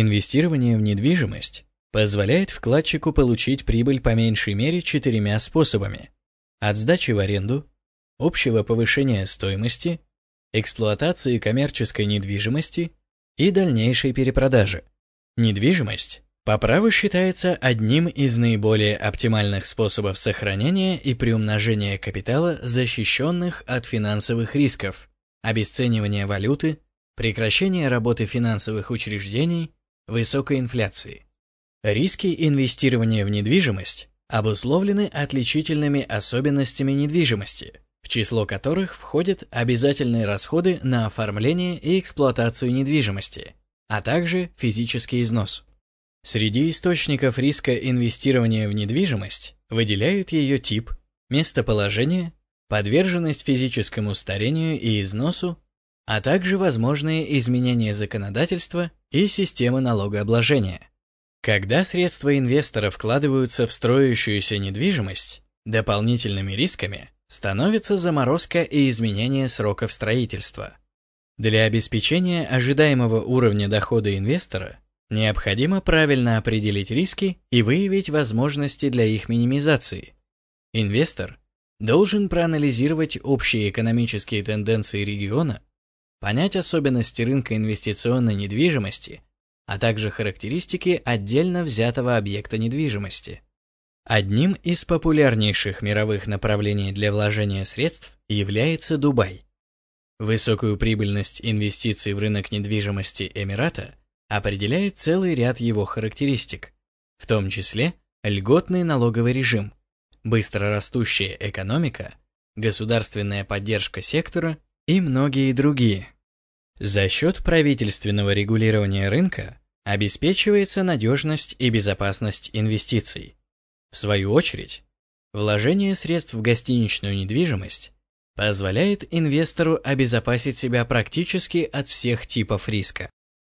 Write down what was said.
Инвестирование в недвижимость позволяет вкладчику получить прибыль по меньшей мере четырьмя способами. От сдачи в аренду, общего повышения стоимости, эксплуатации коммерческой недвижимости и дальнейшей перепродажи. Недвижимость по праву считается одним из наиболее оптимальных способов сохранения и приумножения капитала, защищенных от финансовых рисков, обесценивания валюты, прекращения работы финансовых учреждений высокой инфляции. Риски инвестирования в недвижимость обусловлены отличительными особенностями недвижимости, в число которых входят обязательные расходы на оформление и эксплуатацию недвижимости, а также физический износ. Среди источников риска инвестирования в недвижимость выделяют ее тип, местоположение, подверженность физическому старению и износу, а также возможные изменения законодательства и системы налогообложения. Когда средства инвестора вкладываются в строящуюся недвижимость, дополнительными рисками становится заморозка и изменение сроков строительства. Для обеспечения ожидаемого уровня дохода инвестора необходимо правильно определить риски и выявить возможности для их минимизации. Инвестор должен проанализировать общие экономические тенденции региона понять особенности рынка инвестиционной недвижимости, а также характеристики отдельно взятого объекта недвижимости. Одним из популярнейших мировых направлений для вложения средств является Дубай. Высокую прибыльность инвестиций в рынок недвижимости Эмирата определяет целый ряд его характеристик, в том числе льготный налоговый режим, быстро растущая экономика, государственная поддержка сектора и многие другие. За счет правительственного регулирования рынка обеспечивается надежность и безопасность инвестиций. В свою очередь, вложение средств в гостиничную недвижимость позволяет инвестору обезопасить себя практически от всех типов риска.